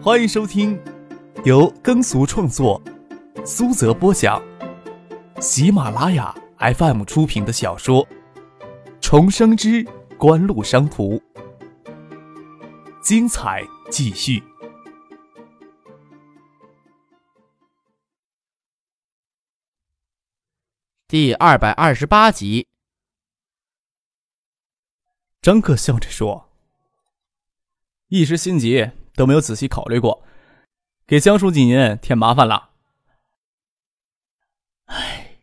欢迎收听由耕俗创作、苏泽播讲、喜马拉雅 FM 出品的小说《重生之官路商途》，精彩继续，第二百二十八集。张克笑着说：“一时心急。”都没有仔细考虑过，给江书记您添麻烦了。唉，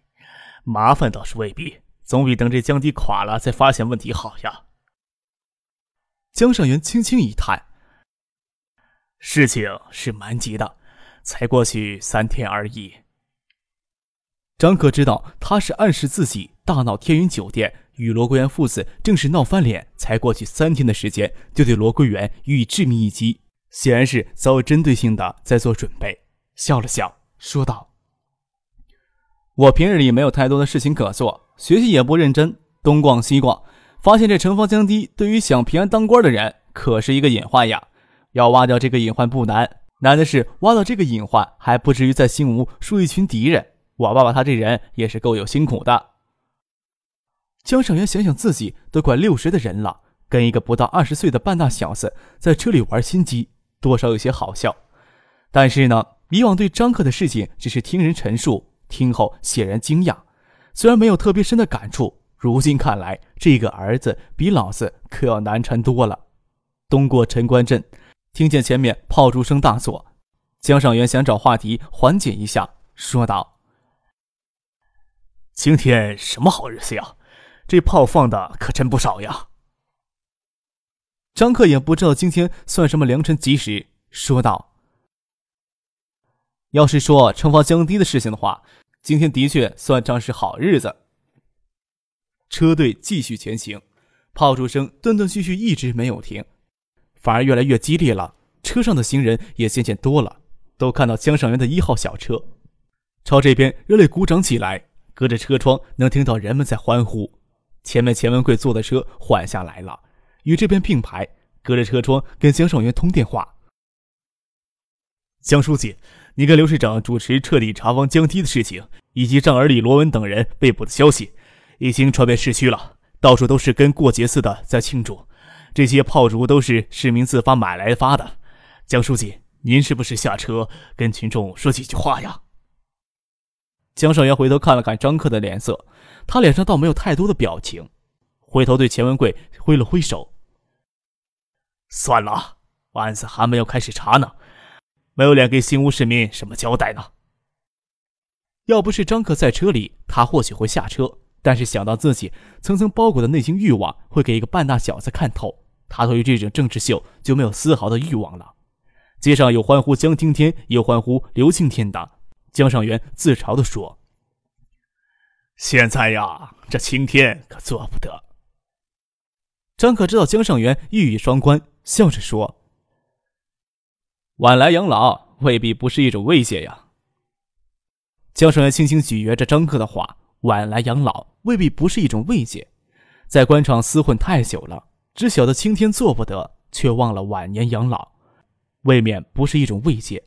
麻烦倒是未必，总比等这江堤垮了再发现问题好呀。江上元轻轻一叹：“事情是蛮急的，才过去三天而已。”张可知道他是暗示自己大闹天云酒店，与罗桂元父子正是闹翻脸，才过去三天的时间就对罗桂元予以致命一击。显然是早有针对性的在做准备，笑了笑说道：“我平日里没有太多的事情可做，学习也不认真，东逛西逛，发现这城防江堤对于想平安当官的人可是一个隐患呀。要挖掉这个隐患不难，难的是挖到这个隐患还不至于在新吴树一群敌人。我爸爸他这人也是够有辛苦的。”江上元想想自己都快六十的人了，跟一个不到二十岁的半大小子在车里玩心机。多少有些好笑，但是呢，以往对张克的事情只是听人陈述，听后显然惊讶。虽然没有特别深的感触，如今看来，这个儿子比老子可要难缠多了。东过陈官镇，听见前面炮竹声大作，江上元想找话题缓解一下，说道：“今天什么好日子呀？这炮放的可真不少呀。”张克也不知道今天算什么良辰吉时，说道：“要是说惩罚降低的事情的话，今天的确算上是好日子。”车队继续前行，炮竹声断断续续一直没有停，反而越来越激烈了。车上的行人也渐渐多了，都看到江上元的一号小车，朝这边热烈鼓掌起来。隔着车窗能听到人们在欢呼。前面钱文贵坐的车缓下来了。与这边并排，隔着车窗跟江少元通电话。江书记，你跟刘市长主持彻底查封江堤的事情，以及丈儿李、罗文等人被捕的消息，已经传遍市区了，到处都是跟过节似的在庆祝。这些炮竹都是市民自发买来发的。江书记，您是不是下车跟群众说几句话呀？江少元回头看了看张克的脸色，他脸上倒没有太多的表情，回头对钱文贵挥了挥手。算了，案子还没有开始查呢，没有脸给新屋市民什么交代呢。要不是张克在车里，他或许会下车。但是想到自己层层包裹的内心欲望会给一个半大小子看透，他对于这种政治秀就没有丝毫的欲望了。街上有欢呼江青天，有欢呼刘庆天的。江上元自嘲地说：“现在呀，这青天可做不得。”张可知道江上元一语双关。笑着说：“晚来养老未必不是一种慰藉呀。”江上元轻轻咀嚼着张克的话：“晚来养老未必不是一种慰藉。”在官场厮混太久了，只晓得青天做不得，却忘了晚年养老，未免不是一种慰藉。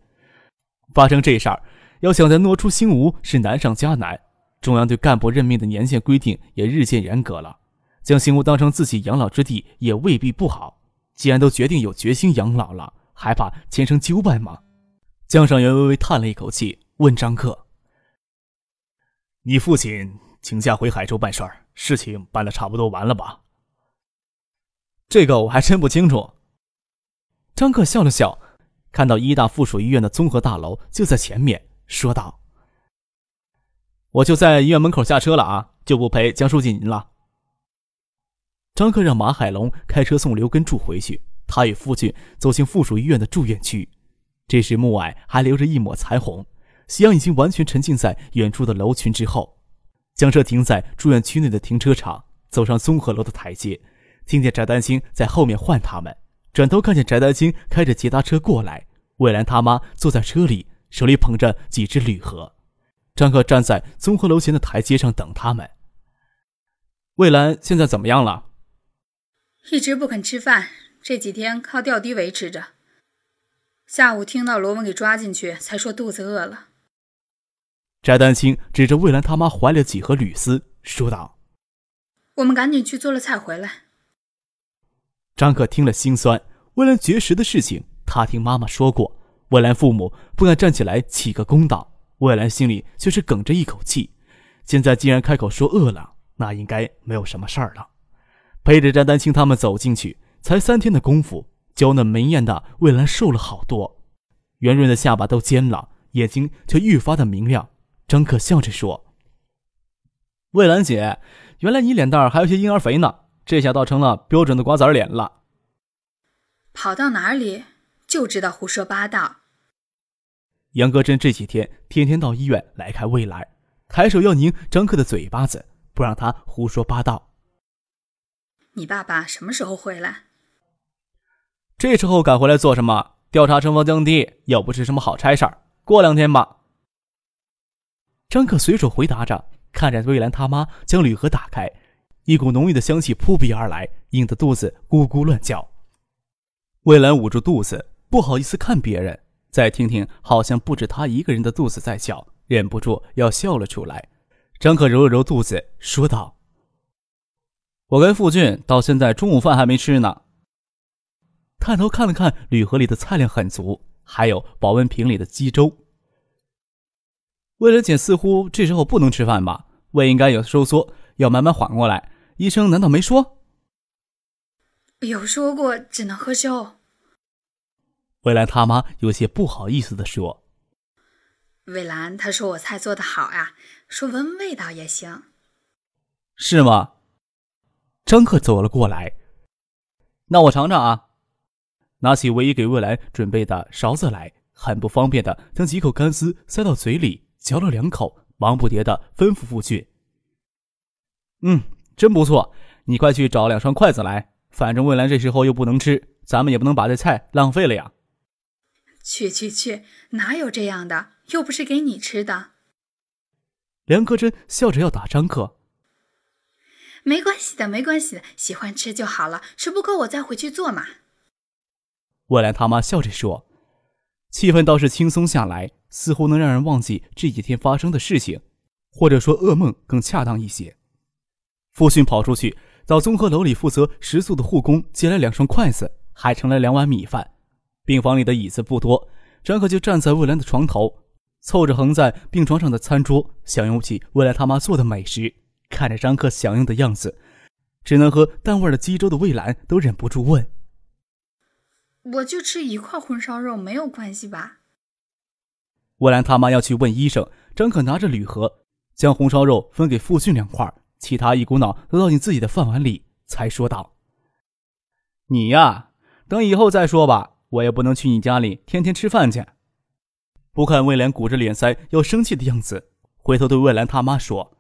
发生这事儿，要想再挪出新屋是难上加难。中央对干部任命的年限规定也日渐严格了。将新屋当成自己养老之地也未必不好。既然都决定有决心养老了，还怕前程纠败吗？江上元微微叹了一口气，问张克：“你父亲请假回海州办事儿，事情办的差不多完了吧？”这个我还真不清楚。张克笑了笑，看到医大附属医院的综合大楼就在前面，说道：“我就在医院门口下车了啊，就不陪江书记您了。”张克让马海龙开车送刘根柱回去，他与父亲走进附属医院的住院区。这时暮霭还留着一抹彩虹，夕阳已经完全沉浸在远处的楼群之后。将车停在住院区内的停车场，走上综合楼的台阶，听见翟丹青在后面唤他们。转头看见翟丹青开着捷达车过来，魏兰他妈坐在车里，手里捧着几只铝盒。张克站在综合楼前的台阶上等他们。魏兰现在怎么样了？一直不肯吃饭，这几天靠吊滴维持着。下午听到罗文给抓进去，才说肚子饿了。翟丹青指着魏兰他妈怀里的几盒铝丝，说道：“我们赶紧去做了菜回来。”张可听了心酸，魏兰绝食的事情，他听妈妈说过。魏兰父母不敢站起来起个公道，魏兰心里却是哽着一口气。现在既然开口说饿了，那应该没有什么事儿了。陪着詹丹青他们走进去，才三天的功夫。娇嫩明艳的魏兰瘦了好多，圆润的下巴都尖了，眼睛却愈发的明亮。张可笑着说：“魏兰姐，原来你脸蛋还有些婴儿肥呢，这下倒成了标准的瓜子脸了。”跑到哪里就知道胡说八道。杨格真这几天天天到医院来看魏兰，抬手要拧张克的嘴巴子，不让他胡说八道。你爸爸什么时候回来？这时候赶回来做什么？调查城防降低，又不是什么好差事儿。过两天吧。张可随手回答着，看着魏兰他妈将铝盒打开，一股浓郁的香气扑鼻而来，引得肚子咕咕乱叫。魏兰捂住肚子，不好意思看别人，再听听，好像不止她一个人的肚子在叫，忍不住要笑了出来。张可揉了揉肚子，说道：“我跟傅俊到现在中午饭还没吃呢。”探头看了看铝盒里的菜量很足，还有保温瓶里的鸡粥。魏了姐似乎这时候不能吃饭吧？胃应该有收缩，要慢慢缓过来。医生难道没说？有说过只能喝粥。魏兰他妈有些不好意思的说：“魏兰，他说我菜做的好呀，说闻味道也行。”是吗？张克走了过来，那我尝尝啊。拿起唯一给魏兰准备的勺子来，很不方便的将几口干丝塞到嘴里，嚼了两口，忙不迭的吩咐傅俊：“嗯，真不错，你快去找两双筷子来。反正魏兰这时候又不能吃，咱们也不能把这菜浪费了呀。”“去去去，哪有这样的？又不是给你吃的。”梁克珍笑着要打张克。“没关系的，没关系的，喜欢吃就好了，吃不够我再回去做嘛。”魏兰他妈笑着说：“气氛倒是轻松下来，似乎能让人忘记这几天发生的事情，或者说噩梦更恰当一些。”父亲跑出去找综合楼里负责食宿的护工借来两双筷子，还盛了两碗米饭。病房里的椅子不多，张可就站在魏兰的床头，凑着横在病床上的餐桌，享用起魏兰他妈做的美食。看着张克享用的样子，只能和淡味的鸡粥的魏兰都忍不住问。我就吃一块红烧肉，没有关系吧？魏兰他妈要去问医生，张可拿着铝盒，将红烧肉分给傅俊两块，其他一股脑都倒进自己的饭碗里，才说道：“你呀，等以后再说吧，我也不能去你家里天天吃饭去。”不看魏兰鼓着脸腮要生气的样子，回头对魏兰他妈说：“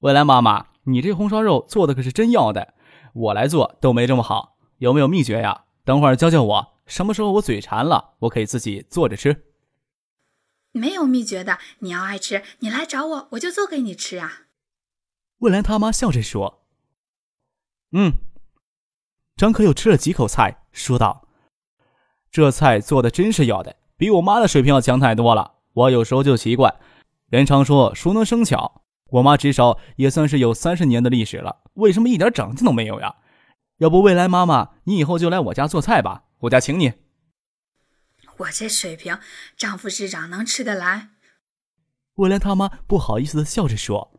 魏兰妈妈，你这红烧肉做的可是真要的，我来做都没这么好，有没有秘诀呀？”等会儿教教我，什么时候我嘴馋了，我可以自己做着吃。没有秘诀的，你要爱吃，你来找我，我就做给你吃啊。未来他妈笑着说：“嗯。”张可又吃了几口菜，说道：“这菜做的真是要的，比我妈的水平要强太多了。我有时候就奇怪，人常说熟能生巧，我妈至少也算是有三十年的历史了，为什么一点长进都没有呀？”要不，未来妈妈，你以后就来我家做菜吧，我家请你。我这水平，张副市长能吃得来？未来他妈不好意思的笑着说：“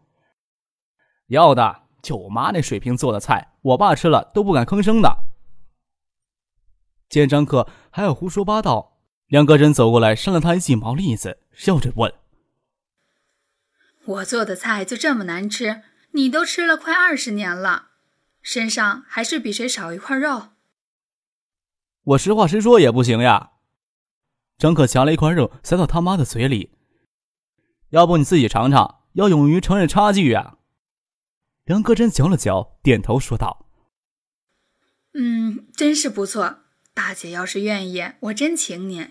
要的，就我妈那水平做的菜，我爸吃了都不敢吭声的。”见张克还要胡说八道，两个人走过来扇了他一记毛栗子，笑着问：“我做的菜就这么难吃？你都吃了快二十年了。”身上还是比谁少一块肉。我实话实说也不行呀。张可夹了一块肉塞到他妈的嘴里，要不你自己尝尝，要勇于承认差距呀。梁格珍嚼了嚼，点头说道：“嗯，真是不错。大姐要是愿意，我真请你。”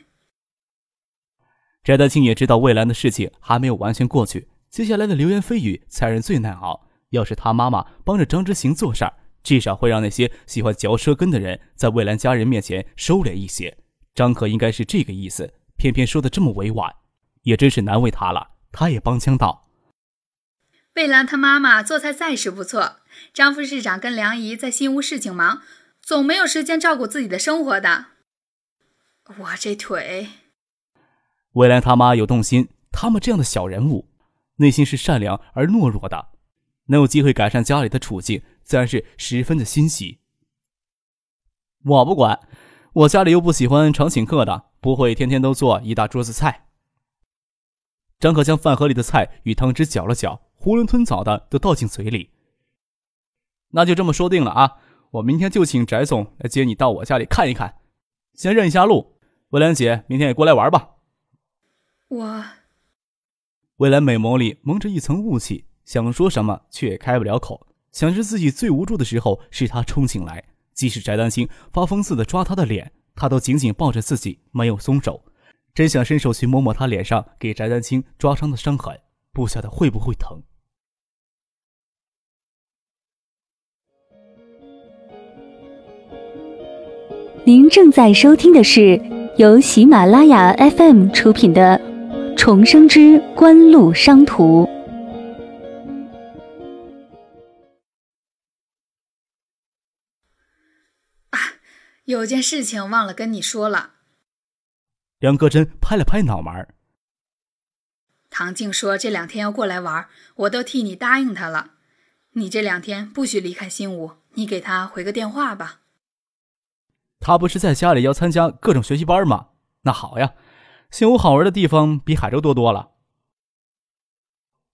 翟德庆也知道魏兰的事情还没有完全过去，接下来的流言蜚语才人最难熬。要是他妈妈帮着张之行做事儿，至少会让那些喜欢嚼舌根的人在魏兰家人面前收敛一些。张可应该是这个意思，偏偏说的这么委婉，也真是难为他了。他也帮腔道：“魏兰他妈妈做菜再是不错，张副市长跟梁姨在新屋事情忙，总没有时间照顾自己的生活的。我这腿……”魏兰他妈有动心，他们这样的小人物，内心是善良而懦弱的，能有机会改善家里的处境，自然是十分的欣喜。我不管。我家里又不喜欢常请客的，不会天天都做一大桌子菜。张可将饭盒里的菜与汤汁搅了搅，囫囵吞枣的都倒进嘴里。那就这么说定了啊！我明天就请翟总来接你到我家里看一看，先认一下路。魏兰姐，明天也过来玩吧。我，未来美眸里蒙着一层雾气，想说什么却也开不了口。想着自己最无助的时候，是他冲进来。即使翟丹青发疯似的抓他的脸，他都紧紧抱着自己，没有松手。真想伸手去摸摸他脸上给翟丹青抓伤的伤痕，不晓得会不会疼。您正在收听的是由喜马拉雅 FM 出品的《重生之官路商途》。啊有件事情忘了跟你说了。梁戈真拍了拍脑门唐静说这两天要过来玩，我都替你答应他了。你这两天不许离开新屋，你给他回个电话吧。他不是在家里要参加各种学习班吗？那好呀，新屋好玩的地方比海州多多了。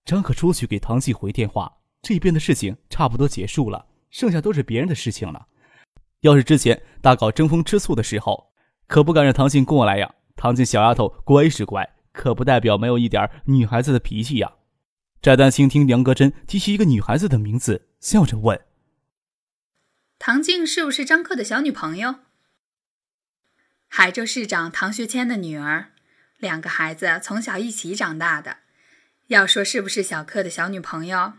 张可出去给唐静回电话，这边的事情差不多结束了，剩下都是别人的事情了。要是之前大搞争风吃醋的时候，可不敢让唐静过来呀。唐静小丫头乖是乖，可不代表没有一点女孩子的脾气呀。翟丹青听梁格真提起一个女孩子的名字，笑着问：“唐静是不是张克的小女朋友？海州市长唐学谦的女儿，两个孩子从小一起长大的。要说是不是小克的小女朋友，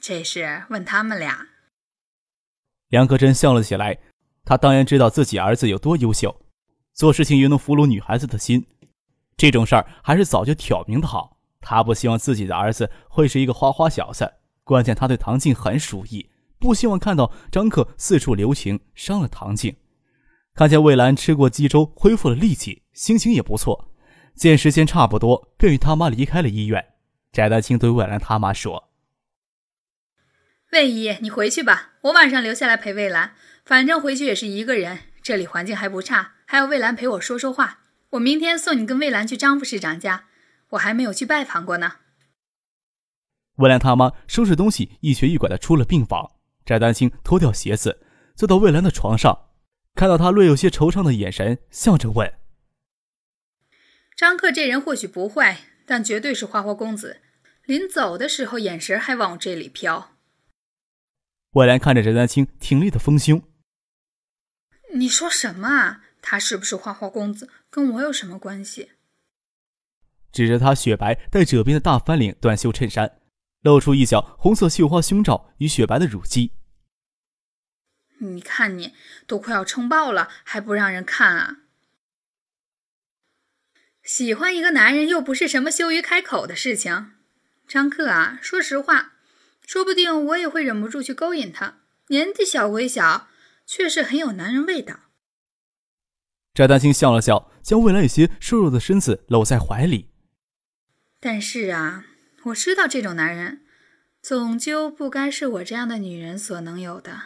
这事问他们俩。”梁克真笑了起来。他当然知道自己儿子有多优秀，做事情又能俘虏女孩子的心，这种事儿还是早就挑明的好。他不希望自己的儿子会是一个花花小子，关键他对唐静很属意，不希望看到张克四处留情，伤了唐静。看见魏兰吃过鸡粥，恢复了力气，心情也不错。见时间差不多，便与他妈离开了医院。翟丹青对魏兰他妈说：“魏姨，你回去吧，我晚上留下来陪魏兰。”反正回去也是一个人，这里环境还不差，还有魏兰陪我说说话。我明天送你跟魏兰去张副市长家，我还没有去拜访过呢。魏兰他妈收拾东西，一瘸一拐的出了病房。翟丹青脱掉鞋子，坐到魏兰的床上，看到他略有些惆怅的眼神，笑着问：“张克这人或许不坏，但绝对是花花公子。临走的时候，眼神还往我这里飘。”魏兰看着翟丹青挺立的丰胸。你说什么啊？他是不是花花公子，跟我有什么关系？指着他雪白带褶边的大翻领短袖衬衫，露出一角红色绣花胸罩与雪白的乳肌。你看你都快要撑爆了，还不让人看啊？喜欢一个男人又不是什么羞于开口的事情。张克啊，说实话，说不定我也会忍不住去勾引他。年纪小归小。确实很有男人味道。翟丹青笑了笑，将未来有些瘦弱的身子搂在怀里。但是啊，我知道这种男人，终究不该是我这样的女人所能有的。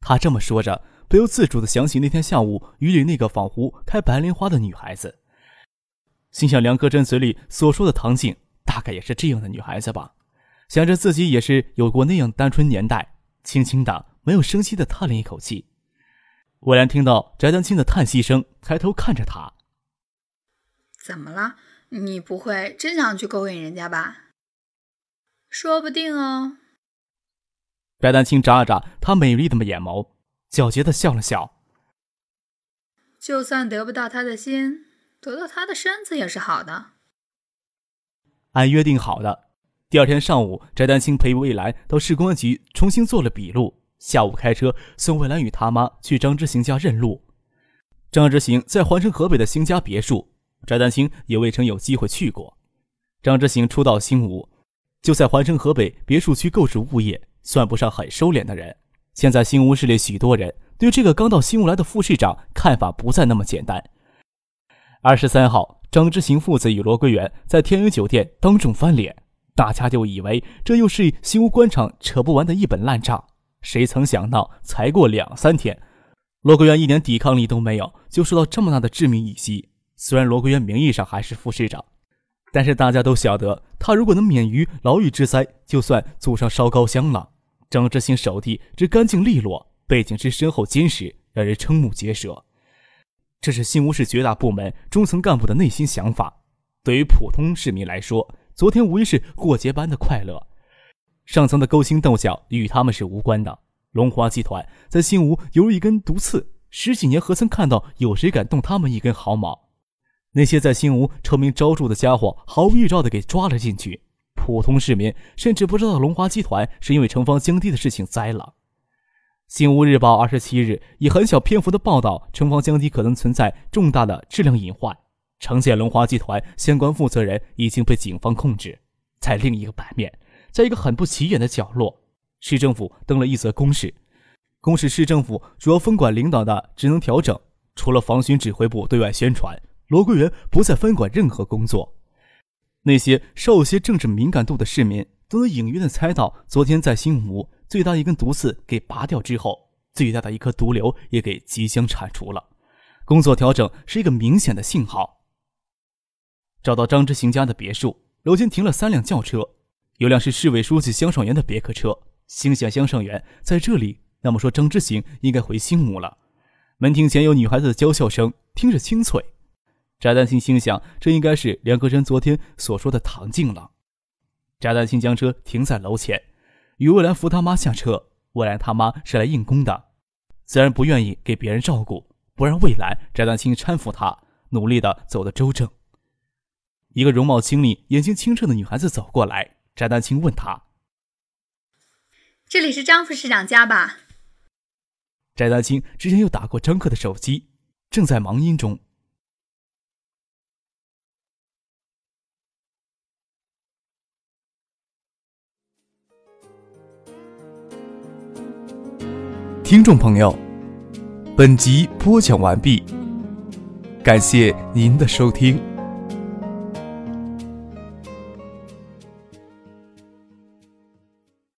他这么说着，不由自主的想起那天下午雨里那个仿佛开白莲花的女孩子，心想梁戈真嘴里所说的唐静，大概也是这样的女孩子吧。想着自己也是有过那样单纯年代，轻轻的。没有声息的叹了一口气，魏然听到翟丹青的叹息声，抬头看着他：“怎么了？你不会真想去勾引人家吧？说不定哦。”翟丹青眨了眨他美丽的眼眸，皎洁的笑了笑：“就算得不到他的心，得到他的身子也是好的。”按约定好的，第二天上午，翟丹青陪魏兰到市公安局重新做了笔录。下午开车送魏兰与他妈去张之行家认路。张之行在环城河北的新家别墅，翟丹青也未曾有机会去过。张之行初到新吴，就在环城河北别墅区购置物业，算不上很收敛的人。现在新吴市里许多人对这个刚到新吴来的副市长看法不再那么简单。二十三号，张之行父子与罗桂元在天宇酒店当众翻脸，大家就以为这又是新吴官场扯不完的一本烂账。谁曾想到，才过两三天。罗桂元一点抵抗力都没有，就受到这么大的致命一击。虽然罗桂元名义上还是副市长，但是大家都晓得，他如果能免于牢狱之灾，就算祖上烧高香了。张之行手地之干净利落，背景之深厚坚实，让人瞠目结舌。这是新吴市绝大部门中层干部的内心想法。对于普通市民来说，昨天无疑是过节般的快乐。上层的勾心斗角与他们是无关的。龙华集团在新吴犹如一根毒刺，十几年何曾看到有谁敢动他们一根毫毛？那些在新吴臭名昭著的家伙毫无预兆地给抓了进去，普通市民甚至不知道龙华集团是因为城方降低的事情栽了。新吴日报二十七日以很小篇幅的报道，城方降低可能存在重大的质量隐患，城建龙华集团相关负责人已经被警方控制。在另一个版面，在一个很不起眼的角落。市政府登了一则公示，公示市政府主要分管领导的职能调整，除了防汛指挥部对外宣传，罗桂元不再分管任何工作。那些稍有些政治敏感度的市民都能隐约的猜到，昨天在新吴最大一根毒刺给拔掉之后，最大的一颗毒瘤也给即将铲除了。工作调整是一个明显的信号。找到张之行家的别墅，楼间停了三辆轿车，有辆是市委书记江尚元的别克车。心想江尚元在这里，那么说张之行应该回新吴了。门厅前有女孩子的娇笑声，听着清脆。翟丹青心想，这应该是梁克山昨天所说的唐静了。翟丹青将车停在楼前，与未来扶他妈下车。未来他妈是来应工的，自然不愿意给别人照顾，不让未来。翟丹青搀扶他，努力的走得周正。一个容貌清丽、眼睛清澈的女孩子走过来，翟丹青问她。这里是张副市长家吧？翟丹青之前又打过张克的手机，正在忙音中。听众朋友，本集播讲完毕，感谢您的收听。